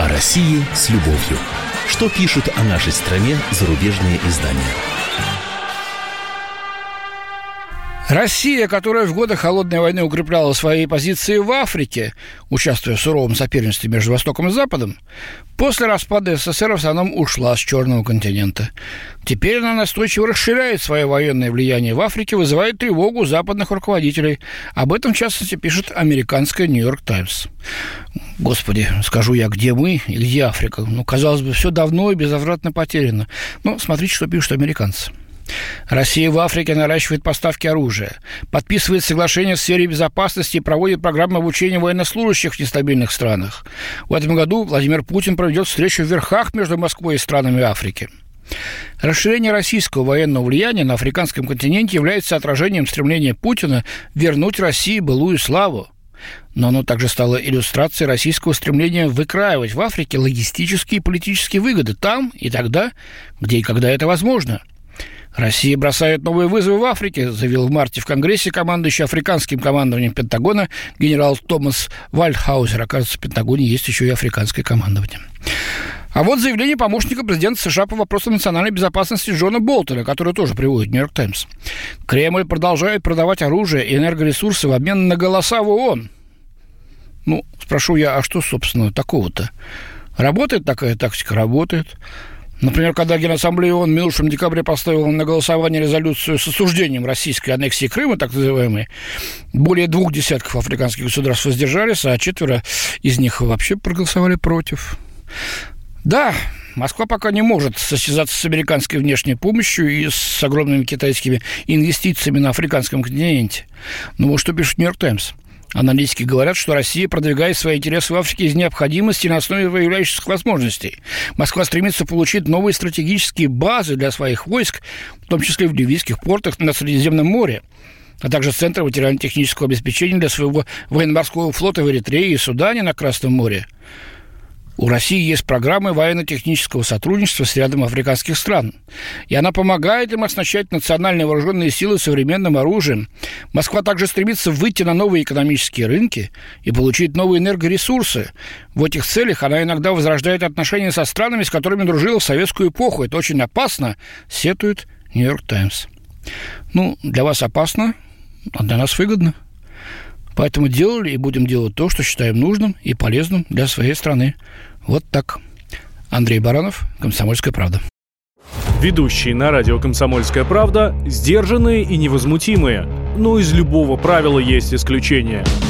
О России с любовью. Что пишут о нашей стране зарубежные издания? Россия, которая в годы Холодной войны укрепляла свои позиции в Африке, участвуя в суровом соперничестве между Востоком и Западом, после распада СССР в основном ушла с Черного континента. Теперь она настойчиво расширяет свое военное влияние в Африке, вызывает тревогу западных руководителей. Об этом, в частности, пишет американская «Нью-Йорк Таймс». Господи, скажу я, где мы и где Африка? Ну, казалось бы, все давно и безвозвратно потеряно. Но смотрите, что пишут американцы. Россия в Африке наращивает поставки оружия, подписывает соглашения в сфере безопасности и проводит программы обучения военнослужащих в нестабильных странах. В этом году Владимир Путин проведет встречу в верхах между Москвой и странами Африки. Расширение российского военного влияния на африканском континенте является отражением стремления Путина вернуть России былую славу. Но оно также стало иллюстрацией российского стремления выкраивать в Африке логистические и политические выгоды там и тогда, где и когда это возможно – Россия бросает новые вызовы в Африке, заявил в марте в Конгрессе командующий африканским командованием Пентагона генерал Томас Вальдхаузер. Оказывается, в Пентагоне есть еще и африканское командование. А вот заявление помощника президента США по вопросам национальной безопасности Джона Болтона, который тоже приводит «Нью-Йорк Таймс». Кремль продолжает продавать оружие и энергоресурсы в обмен на голоса в ООН. Ну, спрошу я, а что, собственно, такого-то? Работает такая тактика? Работает. Например, когда Генассамблея ООН в минувшем декабре поставила на голосование резолюцию с осуждением российской аннексии Крыма, так называемой, более двух десятков африканских государств воздержались, а четверо из них вообще проголосовали против. Да, Москва пока не может состязаться с американской внешней помощью и с огромными китайскими инвестициями на африканском континенте. Но вот что пишет «Нью-Йорк Таймс». Аналитики говорят, что Россия продвигает свои интересы в Африке из необходимости на основе выявляющихся возможностей. Москва стремится получить новые стратегические базы для своих войск, в том числе в ливийских портах на Средиземном море а также центры материально-технического обеспечения для своего военно-морского флота в Эритрее и Судане на Красном море. У России есть программы военно-технического сотрудничества с рядом африканских стран. И она помогает им оснащать национальные вооруженные силы современным оружием. Москва также стремится выйти на новые экономические рынки и получить новые энергоресурсы. В этих целях она иногда возрождает отношения со странами, с которыми дружила в советскую эпоху. Это очень опасно, сетует Нью-Йорк Таймс. Ну, для вас опасно, а для нас выгодно. Поэтому делали и будем делать то, что считаем нужным и полезным для своей страны. Вот так. Андрей Баранов, «Комсомольская правда». Ведущие на радио «Комсомольская правда» сдержанные и невозмутимые. Но из любого правила есть исключение –